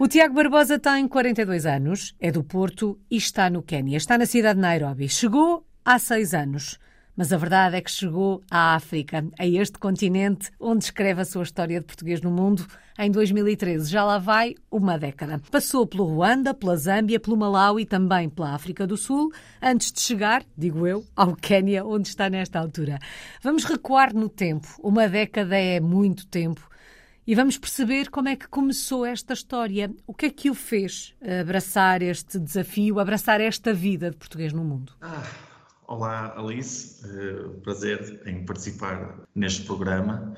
O Tiago Barbosa tem 42 anos, é do Porto e está no Quênia. Está na cidade de Nairobi. Chegou há seis anos. Mas a verdade é que chegou à África, a este continente onde escreve a sua história de português no mundo em 2013. Já lá vai uma década. Passou pelo Ruanda, pela Zâmbia, pelo Malau e também pela África do Sul, antes de chegar, digo eu, ao Quênia, onde está nesta altura. Vamos recuar no tempo. Uma década é muito tempo. E vamos perceber como é que começou esta história. O que é que o fez abraçar este desafio, abraçar esta vida de português no mundo? Ah, olá, Alice. Uh, prazer em participar neste programa.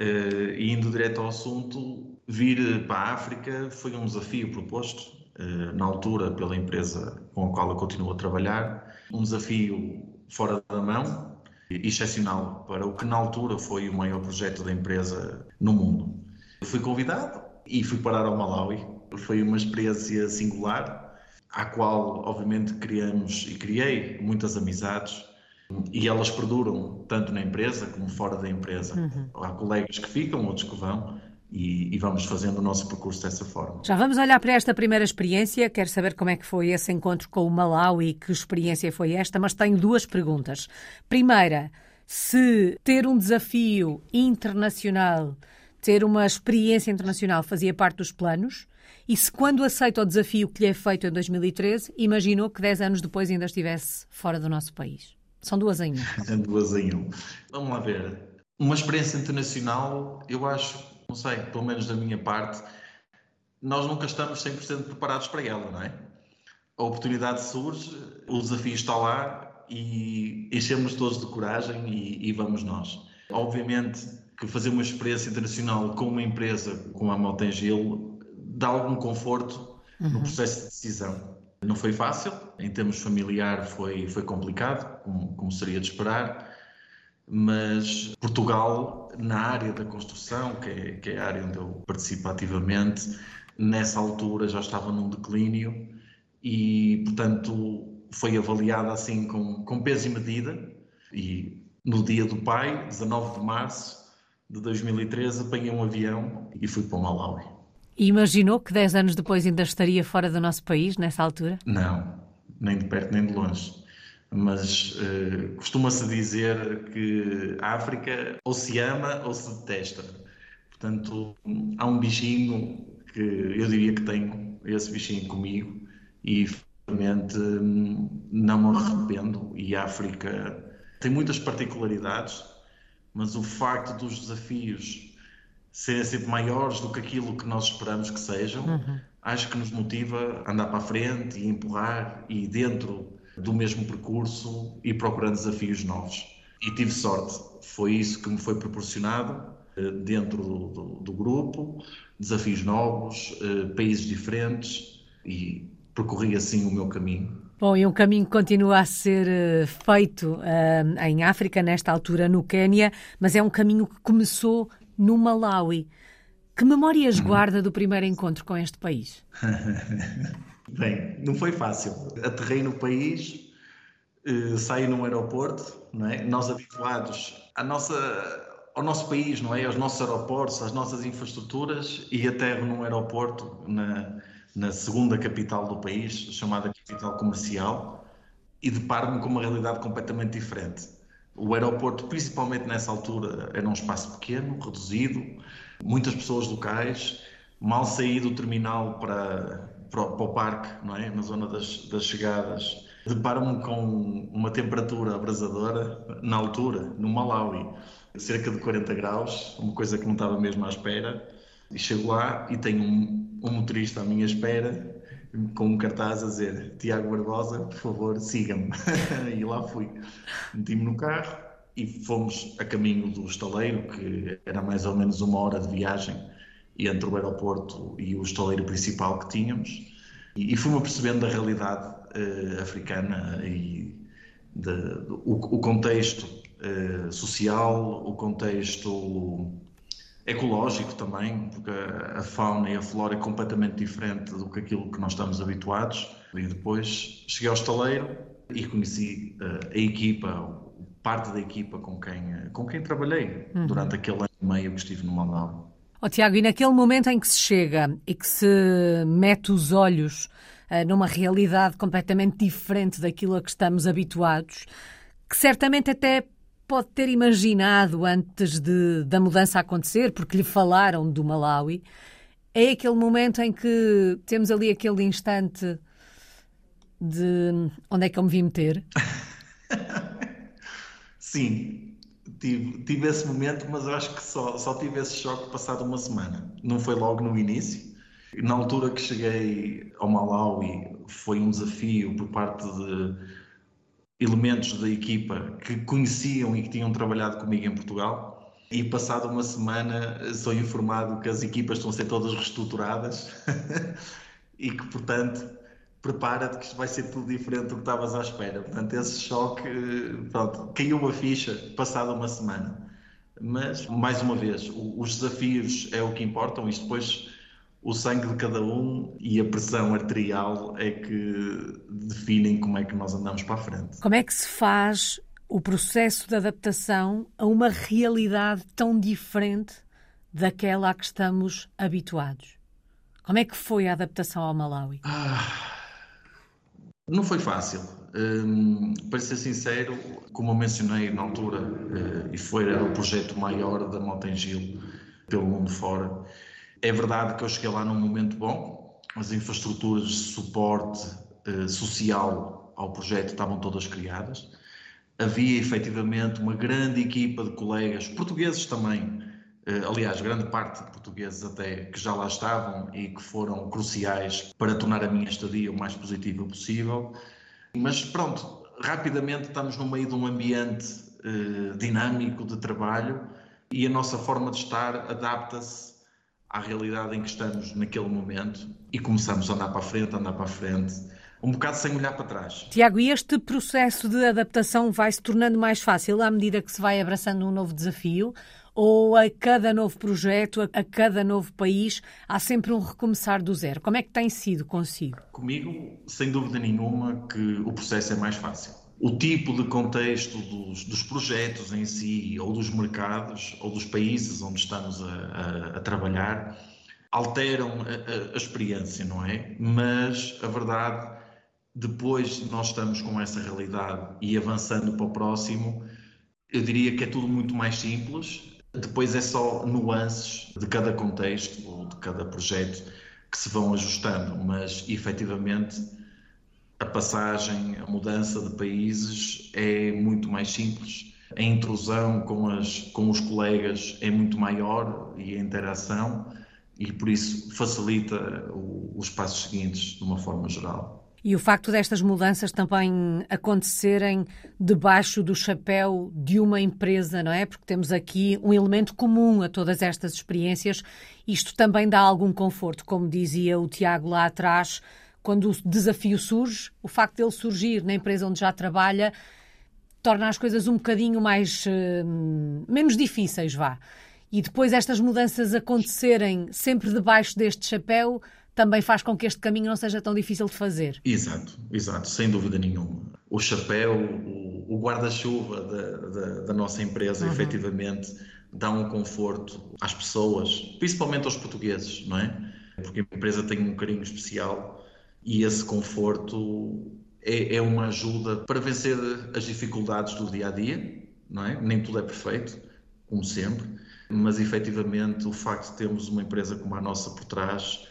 Uh, indo direto ao assunto, vir para a África foi um desafio proposto, uh, na altura, pela empresa com a qual eu continuo a trabalhar. Um desafio fora da mão, excepcional para o que na altura foi o maior projeto da empresa no mundo. Fui convidado e fui parar ao Malawi. Foi uma experiência singular, à qual, obviamente, criamos e criei muitas amizades e elas perduram tanto na empresa como fora da empresa. Uhum. Há colegas que ficam, outros que vão. E, e, vamos fazendo o nosso percurso dessa forma. Já vamos olhar para esta primeira experiência. Quero saber como é que foi esse encontro com o Malawi, que experiência foi esta, mas tenho duas perguntas. Primeira, se ter um desafio internacional ter uma experiência internacional fazia parte dos planos e se quando aceita o desafio que lhe é feito em 2013, imaginou que 10 anos depois ainda estivesse fora do nosso país? São duas em um. duas em um. Vamos lá ver. Uma experiência internacional, eu acho, não sei, pelo menos da minha parte, nós nunca estamos 100% preparados para ela, não é? A oportunidade surge, o desafio está lá e enchemos todos de coragem e, e vamos nós. Obviamente, que fazer uma experiência internacional com uma empresa como a Motengil dá algum conforto uhum. no processo de decisão. Não foi fácil, em termos familiar foi, foi complicado, como, como seria de esperar, mas Portugal, na área da construção, que é, que é a área onde eu participo ativamente, nessa altura já estava num declínio e, portanto, foi avaliada assim com, com peso e medida. E no dia do pai, 19 de março, de 2013 apanhei um avião e fui para o Malawi. E imaginou que 10 anos depois ainda estaria fora do nosso país, nessa altura? Não, nem de perto nem de longe. Mas uh, costuma-se dizer que a África ou se ama ou se detesta. Portanto, há um bichinho que eu diria que tenho esse bichinho comigo e realmente não me arrependo. E a África tem muitas particularidades mas o facto dos desafios serem sempre maiores do que aquilo que nós esperamos que sejam, uhum. acho que nos motiva a andar para a frente e empurrar e dentro do mesmo percurso e procurando desafios novos. E tive sorte, foi isso que me foi proporcionado eh, dentro do, do, do grupo, desafios novos, eh, países diferentes e percorri assim o meu caminho Bom, e um caminho que continua a ser uh, feito uh, em África, nesta altura no Quênia, mas é um caminho que começou no Malawi. Que memórias uhum. guarda do primeiro encontro com este país? Bem, não foi fácil. Aterrei no país, uh, saí num aeroporto, não é? nós habituados à nossa, ao nosso país, não é? aos nossos aeroportos, às nossas infraestruturas, e aterro num aeroporto na na segunda capital do país, chamada capital comercial, e deparo-me com uma realidade completamente diferente. O aeroporto, principalmente nessa altura, era um espaço pequeno, reduzido, muitas pessoas locais, mal saí do terminal para, para, para o parque, não é? na zona das, das chegadas. Deparo-me com uma temperatura abrasadora na altura, no Malawi, cerca de 40 graus, uma coisa que não estava mesmo à espera. E chego lá e tenho um, um motorista à minha espera com um cartaz a dizer Tiago Barbosa, por favor, siga-me. e lá fui. Meti-me no carro e fomos a caminho do estaleiro, que era mais ou menos uma hora de viagem entre o aeroporto e o estaleiro principal que tínhamos. E, e fui-me percebendo da realidade uh, africana e de, o, o, contexto uh, social, o contexto ecológico também, porque a fauna e a flora é completamente diferente do que aquilo que nós estamos habituados. E depois cheguei ao estaleiro e conheci uh, a equipa, parte da equipa com quem, com quem trabalhei uhum. durante aquele ano e meio que estive no Malawi. Oh, Tiago, e naquele momento em que se chega e que se mete os olhos uh, numa realidade completamente diferente daquilo a que estamos habituados, que certamente até pode ter imaginado antes de, da mudança acontecer, porque lhe falaram do Malawi, é aquele momento em que temos ali aquele instante de onde é que eu me vim meter? Sim, tive, tive esse momento, mas eu acho que só, só tive esse choque passado uma semana. Não foi logo no início. Na altura que cheguei ao Malawi, foi um desafio por parte de elementos da equipa que conheciam e que tinham trabalhado comigo em Portugal. E passado uma semana sou informado que as equipas estão a ser todas reestruturadas e que, portanto, prepara-te que isto vai ser tudo diferente do que estavas à espera. Portanto, esse choque, pronto, caiu uma ficha passado uma semana. Mas, mais uma vez, os desafios é o que importam, isto depois o sangue de cada um e a pressão arterial é que definem como é que nós andamos para a frente. Como é que se faz o processo de adaptação a uma realidade tão diferente daquela a que estamos habituados? Como é que foi a adaptação ao Malawi? Ah, não foi fácil. Um, para ser sincero, como eu mencionei na altura, uh, e foi era o projeto maior da Motengil pelo mundo fora, é verdade que eu cheguei lá num momento bom, as infraestruturas de suporte eh, social ao projeto estavam todas criadas. Havia efetivamente uma grande equipa de colegas, portugueses também, eh, aliás, grande parte de portugueses até, que já lá estavam e que foram cruciais para tornar a minha estadia o mais positiva possível. Mas pronto, rapidamente estamos no meio de um ambiente eh, dinâmico de trabalho e a nossa forma de estar adapta-se à realidade em que estamos naquele momento e começamos a andar para a frente, andar para a frente, um bocado sem olhar para trás. Tiago, e este processo de adaptação vai se tornando mais fácil à medida que se vai abraçando um novo desafio? Ou a cada novo projeto, a cada novo país, há sempre um recomeçar do zero? Como é que tem sido consigo? Comigo, sem dúvida nenhuma, que o processo é mais fácil o tipo de contexto dos, dos, projetos em si, ou dos mercados, ou dos países onde estamos a, a, a trabalhar, alteram a, a, experiência, não é? Mas a verdade, depois nós estamos com essa realidade e avançando para o próximo, eu diria que é tudo muito mais simples. Depois é só nuances de cada contexto ou de cada projeto que se vão ajustando, mas efetivamente a passagem, a mudança de países é muito mais simples. A intrusão com, as, com os colegas é muito maior e a interação, e por isso facilita os passos seguintes de uma forma geral. E o facto destas mudanças também acontecerem debaixo do chapéu de uma empresa, não é? Porque temos aqui um elemento comum a todas estas experiências. Isto também dá algum conforto, como dizia o Tiago lá atrás quando o desafio surge, o facto dele surgir na empresa onde já trabalha torna as coisas um bocadinho mais uh, menos difíceis, vá. E depois estas mudanças acontecerem sempre debaixo deste chapéu também faz com que este caminho não seja tão difícil de fazer. Exato, exato, sem dúvida nenhuma. O chapéu, o, o guarda-chuva da, da, da, nossa empresa, uhum. efetivamente, dá um conforto às pessoas, principalmente aos portugueses, não é? Porque a empresa tem um carinho especial e esse conforto é, é, uma ajuda para vencer as dificuldades do dia a dia, não é? Nem tudo é perfeito, como sempre, mas efetivamente o facto de termos uma empresa como a nossa por trás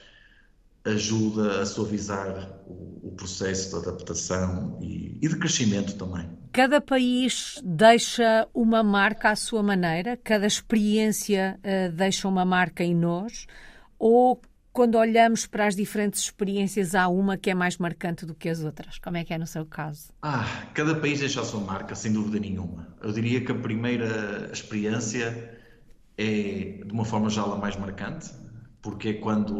ajuda a suavizar o, o processo de adaptação e, e de crescimento também. Cada país deixa uma marca à sua maneira, cada experiência uh, deixa uma marca em nós, ou quando olhamos para as diferentes experiências, há uma que é mais marcante do que as outras. Como é que é no seu caso? Ah, cada país deixa a sua marca, sem dúvida nenhuma. Eu diria que a primeira experiência é, de uma forma geral, a mais marcante, porque é quando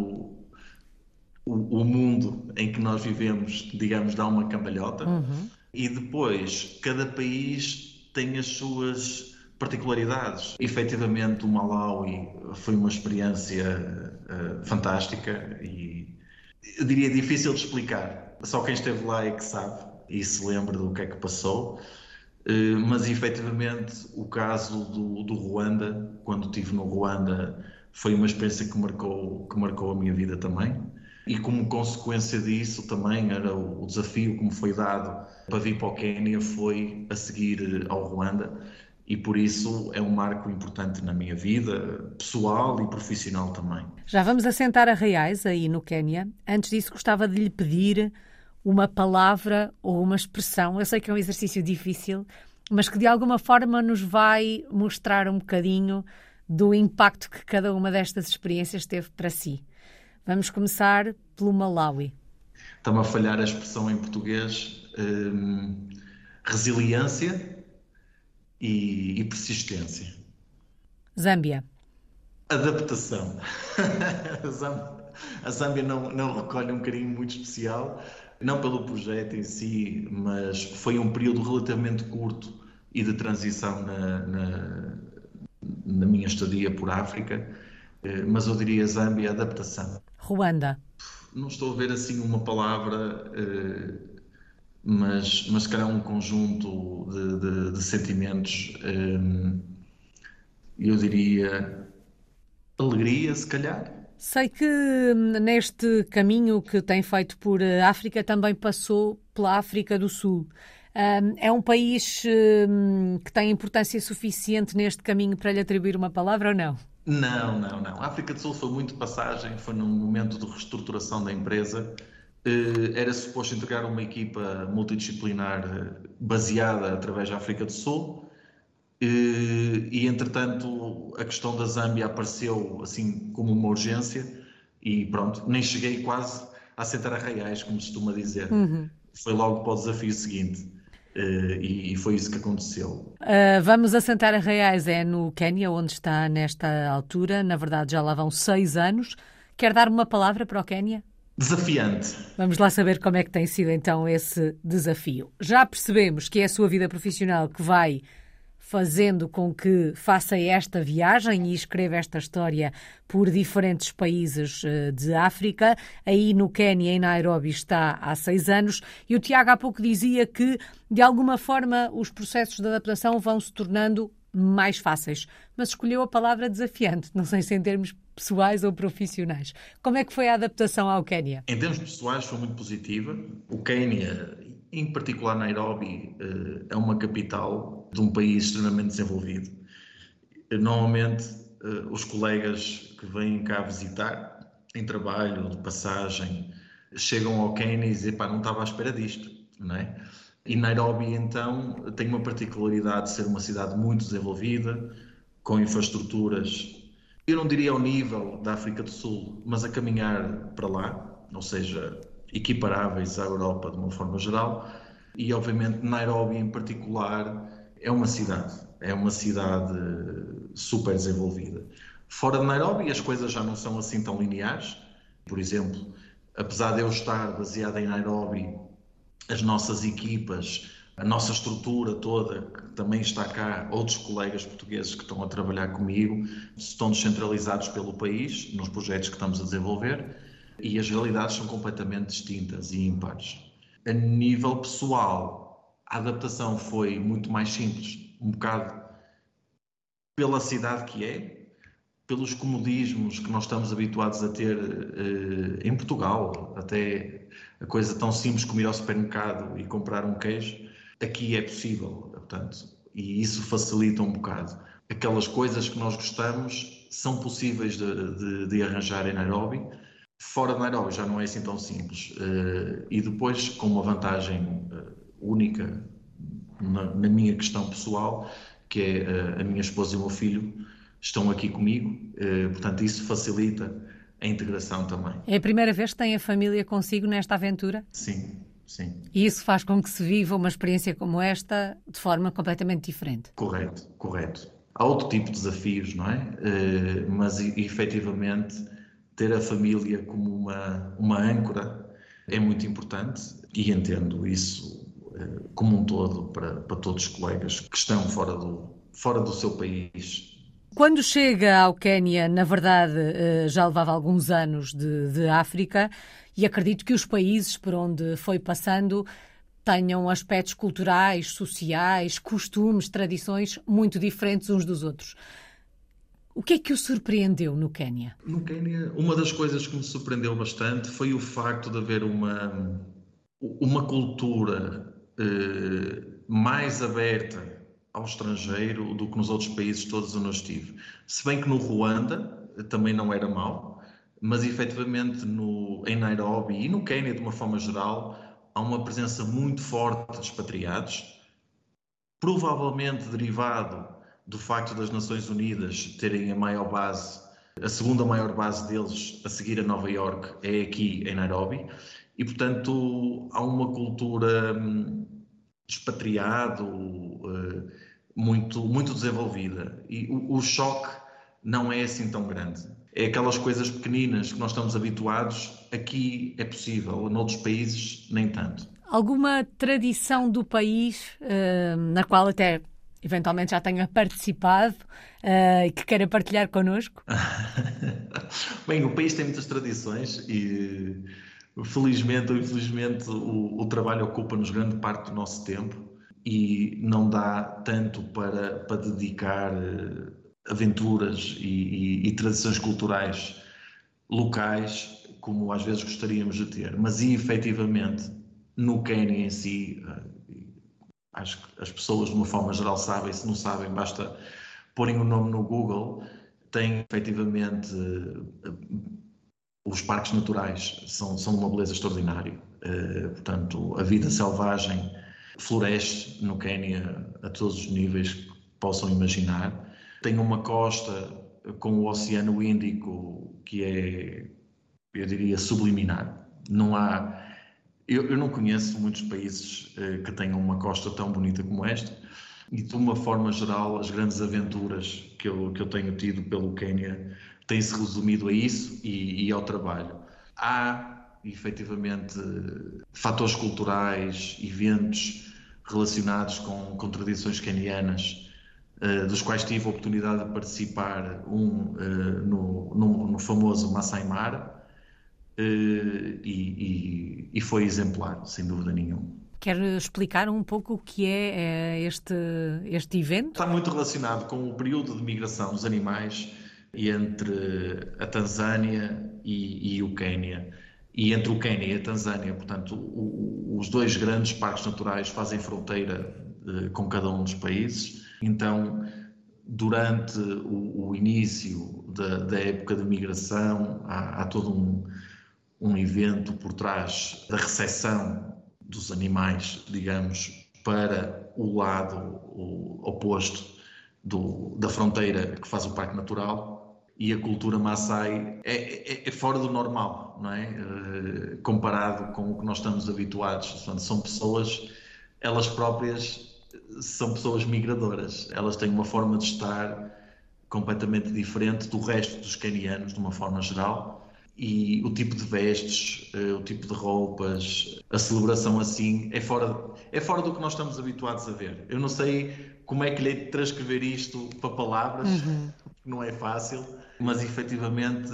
o, o mundo em que nós vivemos, digamos, dá uma cambalhota, uhum. e depois cada país tem as suas particularidades. Efetivamente, o Malawi foi uma experiência uh, fantástica e eu diria difícil de explicar. Só quem esteve lá é que sabe e se lembra do que é que passou. Uh, mas efetivamente o caso do, do Ruanda, quando estive no Ruanda, foi uma experiência que marcou, que marcou a minha vida também. E como consequência disso também era o desafio que me foi dado para vir para o Quênia foi a seguir ao Ruanda e por isso é um marco importante na minha vida, pessoal e profissional também. Já vamos assentar a reais aí no Quênia. Antes disso, gostava de lhe pedir uma palavra ou uma expressão. Eu sei que é um exercício difícil, mas que de alguma forma nos vai mostrar um bocadinho do impacto que cada uma destas experiências teve para si. Vamos começar pelo Malawi. Está-me a falhar a expressão em português. Hum, resiliência e, e persistência. Zâmbia. Adaptação. a Zâmbia não, não recolhe um carinho muito especial, não pelo projeto em si, mas foi um período relativamente curto e de transição na, na, na minha estadia por África, eh, mas eu diria Zâmbia, adaptação. Ruanda. Não estou a ver assim uma palavra, eh, mas, mas se calhar um conjunto de, de, de sentimentos, eh, eu diria alegria, se calhar. Sei que hum, neste caminho que tem feito por eh, África também passou pela África do Sul. Hum, é um país hum, que tem importância suficiente neste caminho para lhe atribuir uma palavra ou não? Não, não, não. A África do Sul foi muito passagem, foi num momento de reestruturação da empresa. Eh, era suposto integrar uma equipa multidisciplinar eh, baseada através da África do Sul e, e, entretanto, a questão da Zâmbia apareceu assim como uma urgência e pronto, nem cheguei quase a sentar a reais, como se costuma dizer. Uhum. Foi logo para o desafio seguinte. E, foi isso que aconteceu. Uh, vamos assentar a reais é no Quênia, onde está nesta altura. Na verdade, já lá vão seis anos. Quer dar uma palavra para o Quênia? Desafiante. Vamos lá saber como é que tem sido então esse desafio. Já percebemos que é a sua vida profissional que vai fazendo com que faça esta viagem e escreva esta história por diferentes países eh, de África. Aí no Quênia, em Nairobi, está há seis anos. E o Tiago há pouco dizia que, de alguma forma, os processos de adaptação vão se tornando mais fáceis. Mas escolheu a palavra desafiante, não sei se em termos pessoais ou profissionais. Como é que foi a adaptação ao Quênia? Em termos pessoais foi muito positiva. O Quênia em particular Nairobi eh, é uma capital de um país extremamente desenvolvido. Normalmente eh, os colegas que vêm cá visitar em trabalho, de passagem, chegam ao Quênia e dizem, pá, não estava à espera disto, não é? E Nairobi, então, tem uma particularidade de ser uma cidade muito desenvolvida, com infraestruturas, eu não diria ao nível da África do Sul, mas a caminhar para lá, ou seja, equiparáveis à Europa de uma forma geral, e obviamente Nairobi em particular é uma cidade, é uma cidade super desenvolvida. Fora de Nairobi as coisas já não são assim tão lineares. Por exemplo, apesar de eu estar baseado em Nairobi, as nossas equipas, a nossa estrutura toda, que também está cá, outros colegas portugueses que estão a trabalhar comigo, estão descentralizados pelo país, nos projetos que estamos a desenvolver e as realidades são completamente distintas e ímpares. A nível pessoal, a adaptação foi muito mais simples, um bocado pela cidade que é, pelos comodismos que nós estamos habituados a ter uh, em Portugal, até a coisa tão simples como ir ao supermercado e comprar um queijo, aqui é possível, portanto, e isso facilita um bocado. Aquelas coisas que nós gostamos são possíveis de, de, de arranjar em Nairobi, Fora de Nairobi já não é assim tão simples. Uh, e depois, com uma vantagem uh, única na, na, minha questão pessoal, que é uh, a minha esposa e o meu filho estão aqui comigo, portanto, isso facilita a integração também. É a primeira vez que tem a família consigo nesta aventura? Sim, sim. E isso faz com que se viva uma experiência como esta de forma completamente diferente? Correto, correto. Há outro tipo de desafios, não é? mas efetivamente ter a família como uma, uma âncora é muito importante e entendo isso eh, como um todo para, para todos os colegas que estão fora do, fora do seu país. Quando chega ao Quênia, na verdade, eh, já levava alguns anos de, de África e acredito que os países por onde foi passando tenham aspectos culturais, sociais, costumes, tradições muito diferentes uns dos outros. O que é que o surpreendeu no Quênia? No Quênia, uma das coisas que me surpreendeu bastante foi o facto de haver uma, uma cultura eh, mais aberta ao estrangeiro do que nos outros países todos onde eu estive. Se bem que no Ruanda também não era mau, mas efetivamente no, em Nairobi e no Quênia, de uma forma geral, há uma presença muito forte de expatriados, provavelmente derivado do facto das Nações Unidas terem a maior base, a segunda maior base deles a seguir a Nova York é aqui em Nairobi, e portanto há uma cultura hum, expatriado uh, muito, muito desenvolvida e o, o choque não é assim tão grande. É aquelas coisas pequeninas que nós estamos habituados, aqui é possível, noutros países nem tanto. Alguma tradição do país uh, na qual até eventualmente já tenha participado uh, e que queira partilhar connosco? Bem, o país tem muitas tradições e felizmente ou infelizmente o, o trabalho ocupa-nos grande parte do nosso tempo e não dá tanto para, para dedicar uh, aventuras e, e, e tradições culturais locais como às vezes gostaríamos de ter, mas efetivamente no Quênia em si, eh, acho que as pessoas de uma forma geral sabem, se não sabem, basta porem o nome no Google, tem efetivamente eh, os parques naturais são, são uma beleza extraordinária. Eh, portanto, a vida selvagem floresce no Quênia a todos os níveis que possam imaginar. Tem uma costa com o Oceano Índico que é, eu diria, subliminar. Não há eu, eu não conheço muitos países uh, que tenham uma costa tão bonita como esta e, de uma forma geral, as grandes aventuras que eu, que eu tenho tido pelo Quênia têm-se resumido a isso e, e ao trabalho. Há, efetivamente, fatores culturais, eventos relacionados com, com tradições quenianas, uh, dos quais tive a oportunidade de participar, um uh, no, no, no, famoso Masai Mara, eh, e, e, e foi exemplar, sem dúvida nenhuma. Quer explicar um pouco o que é, é este, este evento? Está muito relacionado com o período de migração dos animais entre a Tanzânia e, e o Quênia. E entre o Quênia e a Tanzânia, portanto, o, os dois grandes parques naturais fazem fronteira eh, com cada um dos países. Então, durante o, o início da, da, época de migração, há, há todo um, um evento por trás da recepção dos animais, digamos, para o lado oposto do, da fronteira que faz o Parque Natural e a cultura Maasai é, é, é fora do normal, não é? Uh, comparado com o que nós estamos habituados. Portanto, são pessoas, elas próprias são pessoas migradoras. Elas têm uma forma de estar completamente diferente do resto dos canianos, de uma forma geral e o tipo de vestes, eh, o tipo de roupas, a celebração assim é fora, é fora do que nós estamos habituados a ver. Eu não sei como é que lhe transcrever isto para palavras, uhum. Não é fácil, mas efetivamente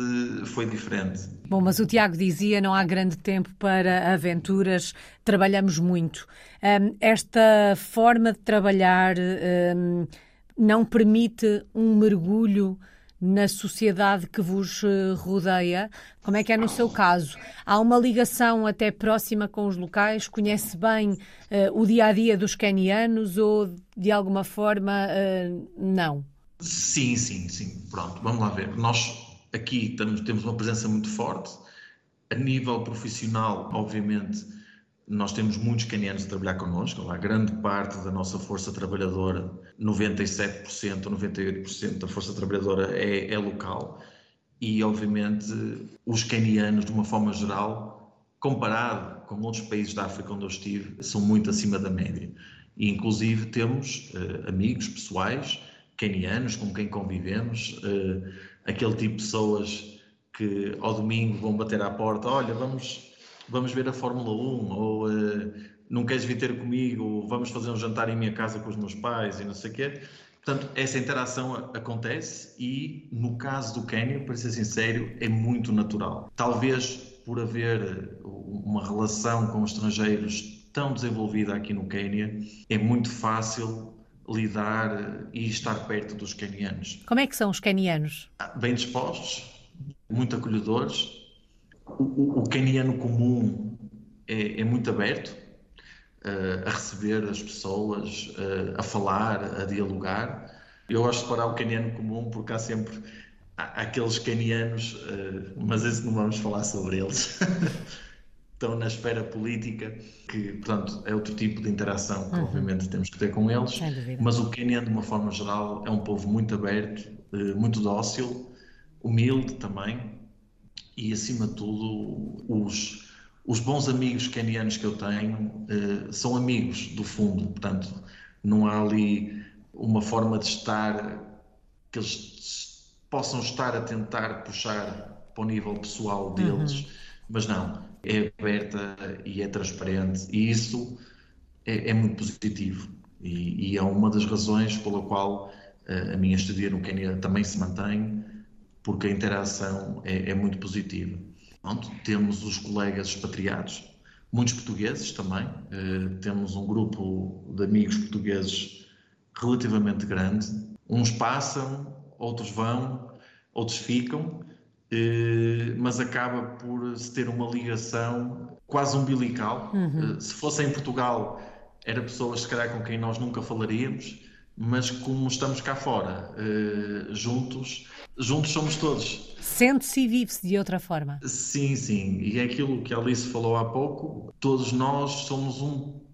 foi diferente. Bom, mas o Tiago dizia não há grande tempo para aventuras, trabalhamos muito. Um, esta forma de trabalhar um, não permite um mergulho na sociedade que vos eh, rodeia. Como é que é no seu caso? Há uma ligação até próxima com os locais? Conhece bem uh, o dia a dia dos quenianos ou de alguma forma uh, não? Sim, sim, sim. Pronto, vamos lá ver. Nós aqui temos uma presença muito forte. A nível profissional, obviamente, nós temos muitos canianos a trabalhar connosco, a grande parte da nossa força trabalhadora, 97% ou 98% da força trabalhadora é, é, local e, obviamente, os canianos, de uma forma geral, comparado com outros países da África onde eu estive, são muito acima da média. E, inclusive, temos uh, amigos pessoais canianos com quem convivemos, uh, aquele tipo de pessoas que ao domingo vão bater à porta, olha, vamos vamos ver a Fórmula 1, ou uh, não queres vir ter comigo, vamos fazer um jantar em minha casa com os meus pais e não sei o quê. Portanto, essa interação acontece e, no caso do Quênia, para ser sincero, é muito natural. Talvez por haver eh, uma relação com estrangeiros tão desenvolvida aqui no Quênia, é muito fácil lidar e estar perto dos quenianos. Como é que são os quenianos? Bem dispostos, muito acolhedores. O, o, o queniano comum é, é muito aberto uh, a receber as pessoas, uh, a falar, a dialogar. Eu gosto de parar o queniano comum porque há sempre aqueles canianos, uh, mas esse não vamos falar sobre eles. Estão na esfera política, que, portanto, é outro tipo de interação que, uhum. obviamente, temos que ter com eles. Mas o Quênia, de uma forma geral, é um povo muito aberto, uh, muito dócil, humilde também, e, acima de tudo, os, os bons amigos quenianos que eu tenho uh, são amigos do fundo, portanto, não há ali uma forma de estar que eles possam estar a tentar puxar para o nível pessoal deles, uhum. mas não, é aberta e é transparente. E isso é, é muito positivo. E, e, é uma das razões pela qual uh, a minha estadia no Quênia também se mantém, porque a interação é, é muito positiva. Pronto, temos os colegas expatriados, muitos portugueses também, uh, temos um grupo de amigos portugueses relativamente grande, uns passam, outros vão, outros ficam, mas acaba por se ter uma ligação quase umbilical. Uhum. Eh, se fosse em Portugal, era pessoas, se calhar, com quem nós nunca falaríamos, mas como estamos cá fora, eh, juntos, juntos somos todos. Sente-se e vive-se de outra forma. Sim, sim. E é aquilo que a Alice falou há pouco. Todos nós somos um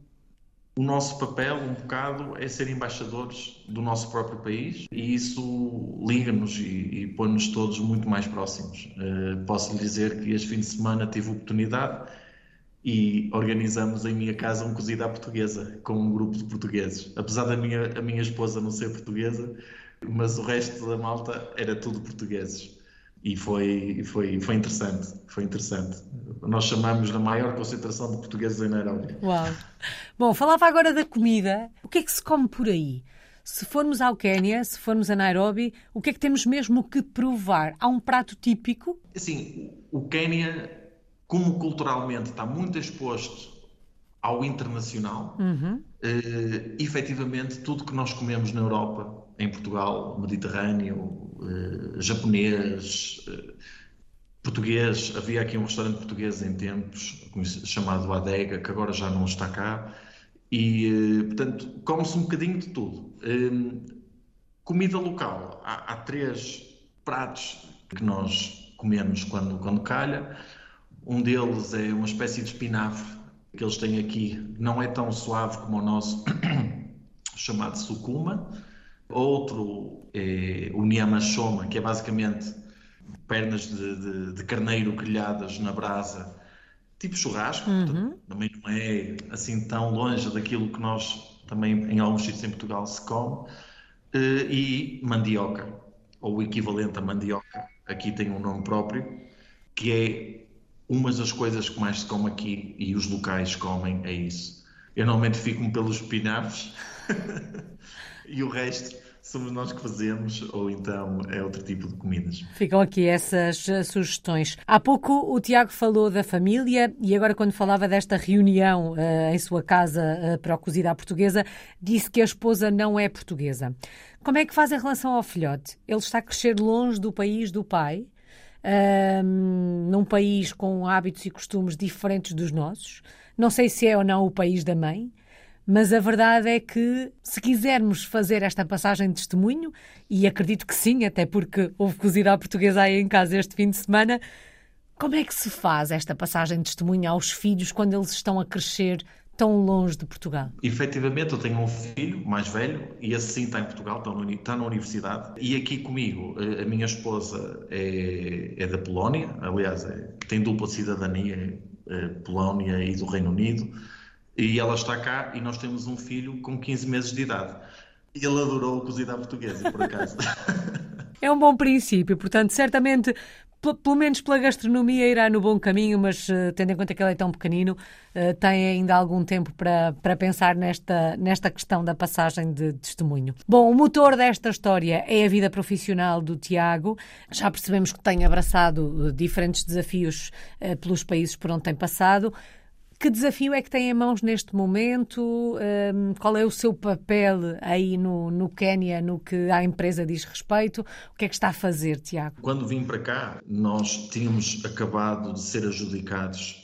o nosso papel, um bocado, é ser embaixadores do nosso próprio país e isso liga-nos e, e põe-nos todos muito mais próximos. Uh, posso lhe dizer que este fim de semana tive oportunidade e organizamos em minha casa um cozido à portuguesa com um grupo de portugueses. Apesar da minha, a minha esposa não ser portuguesa, mas o resto da malta era tudo portugueses e foi, foi, foi interessante, foi interessante. Nós chamamos na maior concentração de portugueses em Nairobi. Uau! Bom, falava agora da comida. O que é que se come por aí? Se formos ao Quênia, se formos a Nairobi, o que é que temos mesmo que provar? Há um prato típico? Sim, o Quênia, como culturalmente está muito exposto ao internacional, uhum. uh, efetivamente tudo que nós comemos na Europa, em Portugal, Mediterrâneo, uh, japonês, uh, português, havia aqui um restaurante português em tempos, chamado Adega, que agora já não está cá, e, portanto, come-se um bocadinho de tudo. comida local, há, há, três pratos que nós comemos quando, quando calha, um deles é uma espécie de espinafre que eles têm aqui. Não é tão suave como o nosso, chamado sucuma. Outro é o niamashoma, que é basicamente pernas de, de, de carneiro grelhadas na brasa, tipo churrasco, uhum. portanto, também não é assim tão longe daquilo que nós também em alguns sítios em Portugal se come, eh, e mandioca, ou o equivalente a mandioca, aqui tem um nome próprio, que é umas das coisas que mais se come aqui e os locais comem é isso. Eu normalmente fico-me pelos espinafres e o resto somos nós que fazemos ou então é outro tipo de comidas. Ficam aqui essas uh, sugestões. Há pouco o Tiago falou da família e agora quando falava desta reunião uh, em sua casa uh, para o cozido à portuguesa, disse que a esposa não é portuguesa. Como é que faz em relação ao filhote? Ele está a crescer longe do país do pai? um, num país com hábitos e costumes diferentes dos nossos. Não sei se é ou não o país da mãe, mas a verdade é que, se quisermos fazer esta passagem de testemunho, e acredito que sim, até porque houve cozida à portuguesa aí em casa este fim de semana, como é que se faz esta passagem de testemunho aos filhos quando eles estão a crescer tão longe de Portugal? Efetivamente, eu tenho um filho mais velho e esse sim está em Portugal, está, na universidade. E aqui comigo, eh, a minha esposa é, é da Polónia, aliás, é, tem dupla cidadania, é, Polónia e do Reino Unido. E ela está cá e nós temos um filho com 15 meses de idade. Ele adorou a cozida portuguesa, por acaso. É um bom princípio, portanto, certamente pelo menos pela gastronomia irá no bom caminho, mas uh, tendo em conta que ele é tão pequenino, uh, tem ainda algum tempo para, para pensar nesta, nesta questão da passagem de testemunho. Bom, o motor desta história é a vida profissional do Tiago. Já percebemos que tem abraçado uh, diferentes desafios pelos países por onde tem passado. Que desafio é que tem em mãos neste momento? Um, qual é o seu papel aí no, no Quénia, no que a empresa diz respeito? O que é que está a fazer, Tiago? Quando vim para cá, nós tínhamos acabado de ser adjudicados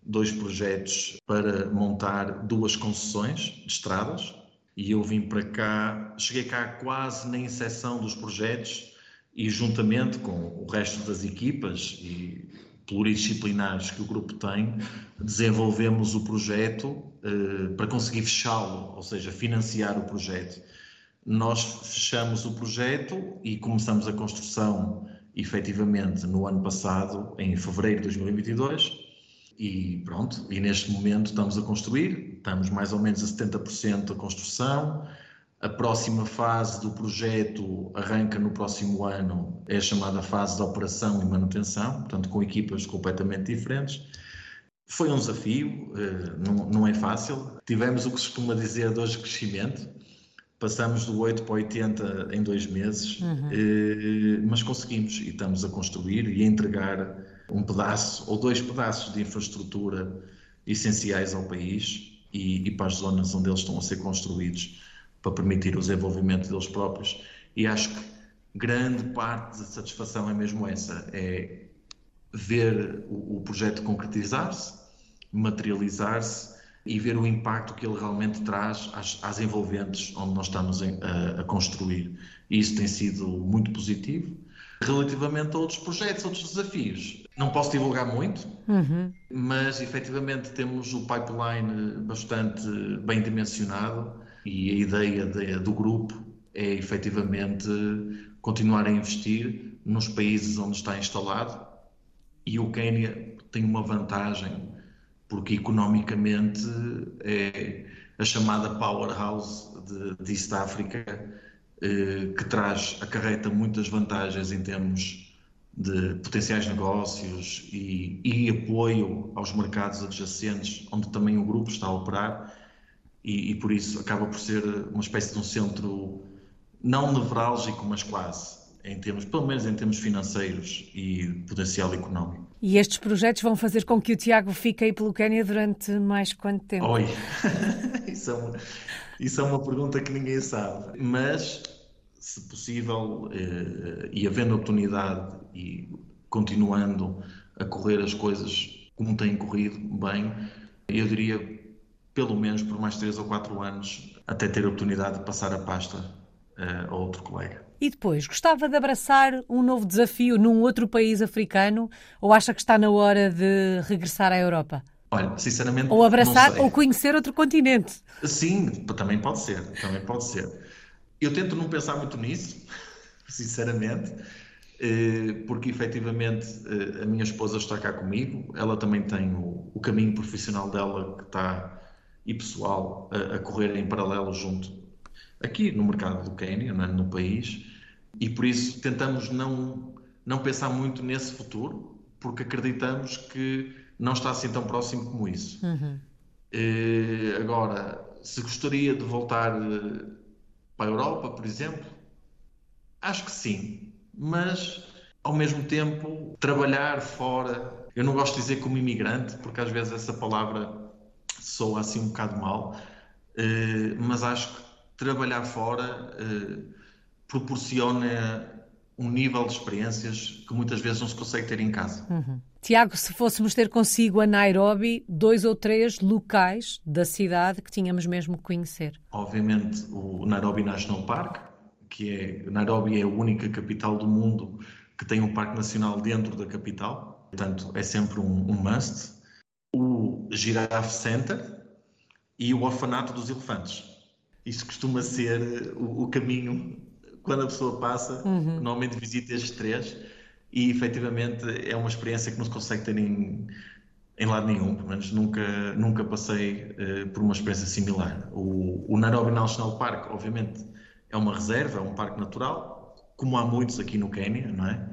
dois projetos para montar duas concessões de estradas e eu vim para cá, cheguei cá quase na inserção dos projetos e juntamente com o resto das equipas e pluridisciplinares que o grupo tem, desenvolvemos o projeto eh, para conseguir fechá-lo, ou seja, financiar o projeto. Nós fechamos o projeto e começamos a construção efetivamente no ano passado, em fevereiro de 2022, e pronto, e neste momento estamos a construir, estamos mais ou menos a 70% da construção, a próxima fase do projeto arranca no próximo ano, é a chamada fase de operação e manutenção, portanto, com equipas completamente diferentes. Foi um desafio, eh, não, é fácil. Tivemos o que se costuma dizer de hoje crescimento. Passamos do 8 para 80 em dois meses, uhum. Eh, mas conseguimos e estamos a construir e a entregar um pedaço ou dois pedaços de infraestrutura essenciais ao país e, e para as zonas onde eles estão a ser construídos para permitir o desenvolvimento deles próprios. E acho que grande parte da satisfação é mesmo essa: é ver o, o projeto concretizar-se, materializar-se e ver o impacto que ele realmente traz às, às envolventes onde nós estamos em, a, a, construir. E isso tem sido muito positivo. Relativamente a outros projetos, outros desafios, não posso divulgar muito, uhum. mas efetivamente temos o pipeline bastante bem dimensionado e a ideia de, do grupo é efetivamente continuar a investir nos países onde está instalado. E o Quênia tem uma vantagem porque economicamente é a chamada powerhouse de, de East África eh, que traz, acarreta muitas vantagens em termos de potenciais negócios e, e apoio aos mercados adjacentes onde também o grupo está a operar e, e, por isso acaba por ser uma espécie de um centro não nevrálgico, mas quase, em termos, pelo menos em termos financeiros e potencial económico. E estes projetos vão fazer com que o Tiago fique aí pelo Quênia durante mais quanto tempo? Oi, isso, é uma, isso é uma pergunta que ninguém sabe, mas se possível eh, e havendo oportunidade e continuando a correr as coisas como têm corrido bem, eu diria pelo menos por mais 3 ou 4 anos, até ter a oportunidade de passar a pasta uh, a outro colega. E depois, gostava de abraçar um novo desafio num outro país africano ou acha que está na hora de regressar à Europa? Olha, sinceramente. Ou abraçar ou conhecer outro continente. Sim, também pode ser. Também pode ser. Eu tento não pensar muito nisso, sinceramente, eh, porque efetivamente eh, a minha esposa está cá comigo, ela também tem o caminho profissional dela que está e pessoal a, a correr em paralelo junto aqui no mercado do Quênia, é? no país, e por isso tentamos não, não pensar muito nesse futuro, porque acreditamos que não está assim tão próximo como isso. Uhum. E, eh, agora, se gostaria de voltar eh, para a Europa, por exemplo, acho que sim, mas ao mesmo tempo trabalhar fora. Eu não gosto de dizer como imigrante, porque às vezes essa palavra soa assim um bocado mal, eh, mas acho que trabalhar fora eh, proporciona um nível de experiências que muitas vezes não se consegue ter em casa. Uhum. Tiago, se fôssemos ter consigo a Nairobi, dois ou três locais da cidade que tínhamos mesmo que conhecer. Obviamente o Nairobi National Park, que é Nairobi é a única capital do mundo que tem um parque nacional dentro da capital, portanto é sempre um, um must o Giraffe Center e o Orfanato dos Elefantes. Isso costuma ser o, o caminho quando a pessoa passa, uhum. normalmente visita estes três e efetivamente é uma experiência que não se consegue ter em, em lado nenhum, pelo menos nunca, nunca passei uh, por uma experiência similar. O, o Nairobi National Park, obviamente, é uma reserva, é um parque natural, como há muitos aqui no Quênia, não é?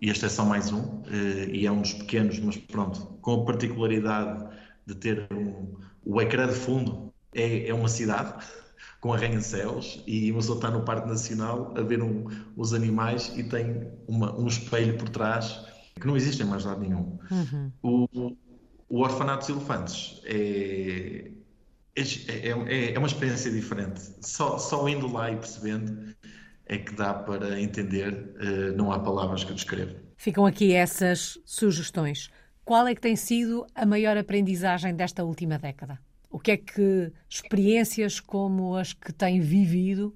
E este é só mais um, eh, e é um dos pequenos, mas pronto, com a particularidade de ter um, o ecrã de fundo, é, é uma cidade com arranha-céus e uma pessoa está no Parque Nacional a ver um, os animais e tem uma, um espelho por trás que não existe em mais lado nenhum. Uhum. O, O Orfanato dos Elefantes é, é, é, é, uma experiência diferente. Só, só indo lá e percebendo é que dá para entender, uh, não há palavras que eu descrevo. Ficam aqui essas sugestões. Qual é que tem sido a maior aprendizagem desta última década? O que é que experiências como as que tem vivido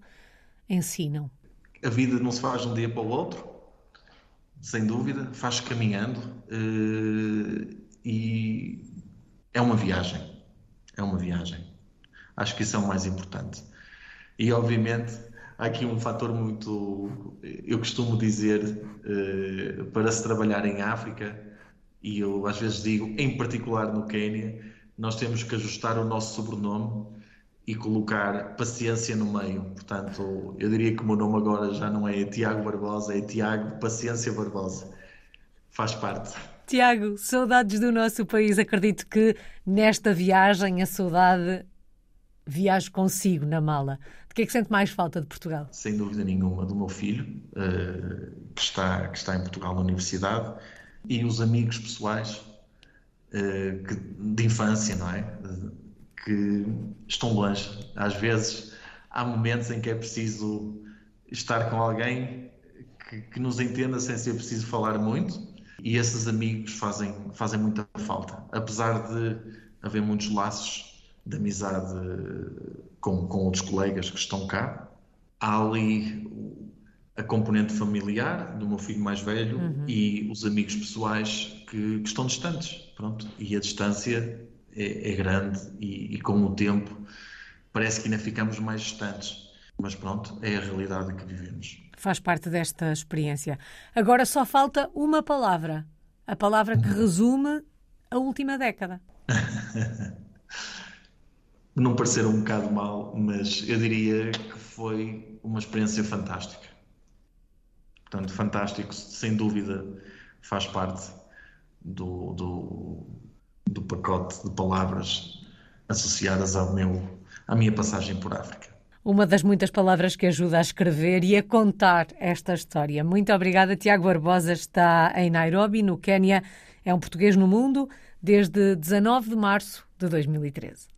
ensinam? A vida não se faz de um dia para o outro, sem dúvida, faz caminhando uh, e é uma viagem. É uma viagem. Acho que isso é o mais importante. E obviamente há aqui um fator muito, eu costumo dizer, uh, para se trabalhar em África, e eu às vezes digo, em particular no Quênia, nós temos que ajustar o nosso sobrenome e colocar paciência no meio. Portanto, eu diria que o meu nome agora já não é Tiago Barbosa, é Tiago Paciência Barbosa. Faz parte. Tiago, saudades do nosso país. Acredito que nesta viagem a saudade viajo consigo na mala. Que é que sente mais falta de Portugal? Sem dúvida nenhuma, do meu filho, uh, que, está, que está em Portugal na universidade, e os amigos pessoais uh, que, de infância, não é? que estão longe. Às vezes há momentos em que é preciso estar com alguém que, que nos entenda sem ser preciso falar muito, e esses amigos fazem, fazem muita falta. Apesar de haver muitos laços de amizade com, com outros colegas que estão cá. Há ali a componente familiar do meu filho mais velho uhum. e os amigos pessoais que, que, estão distantes. Pronto. E a distância é, é grande e, e, com o tempo parece que ainda ficamos mais distantes. Mas pronto, é a realidade que vivemos. Faz parte desta experiência. Agora só falta uma palavra. A palavra que resume a última década. não parecer um bocado mal, mas eu diria que foi uma experiência fantástica. Portanto, fantástico, sem dúvida, faz parte do, do, do pacote de palavras associadas ao meu, à minha passagem por África. Uma das muitas palavras que ajuda a escrever e a contar esta história. Muito obrigada, Tiago Barbosa. Está em Nairobi, no Quênia. É um português no mundo desde 19 de março de 2013.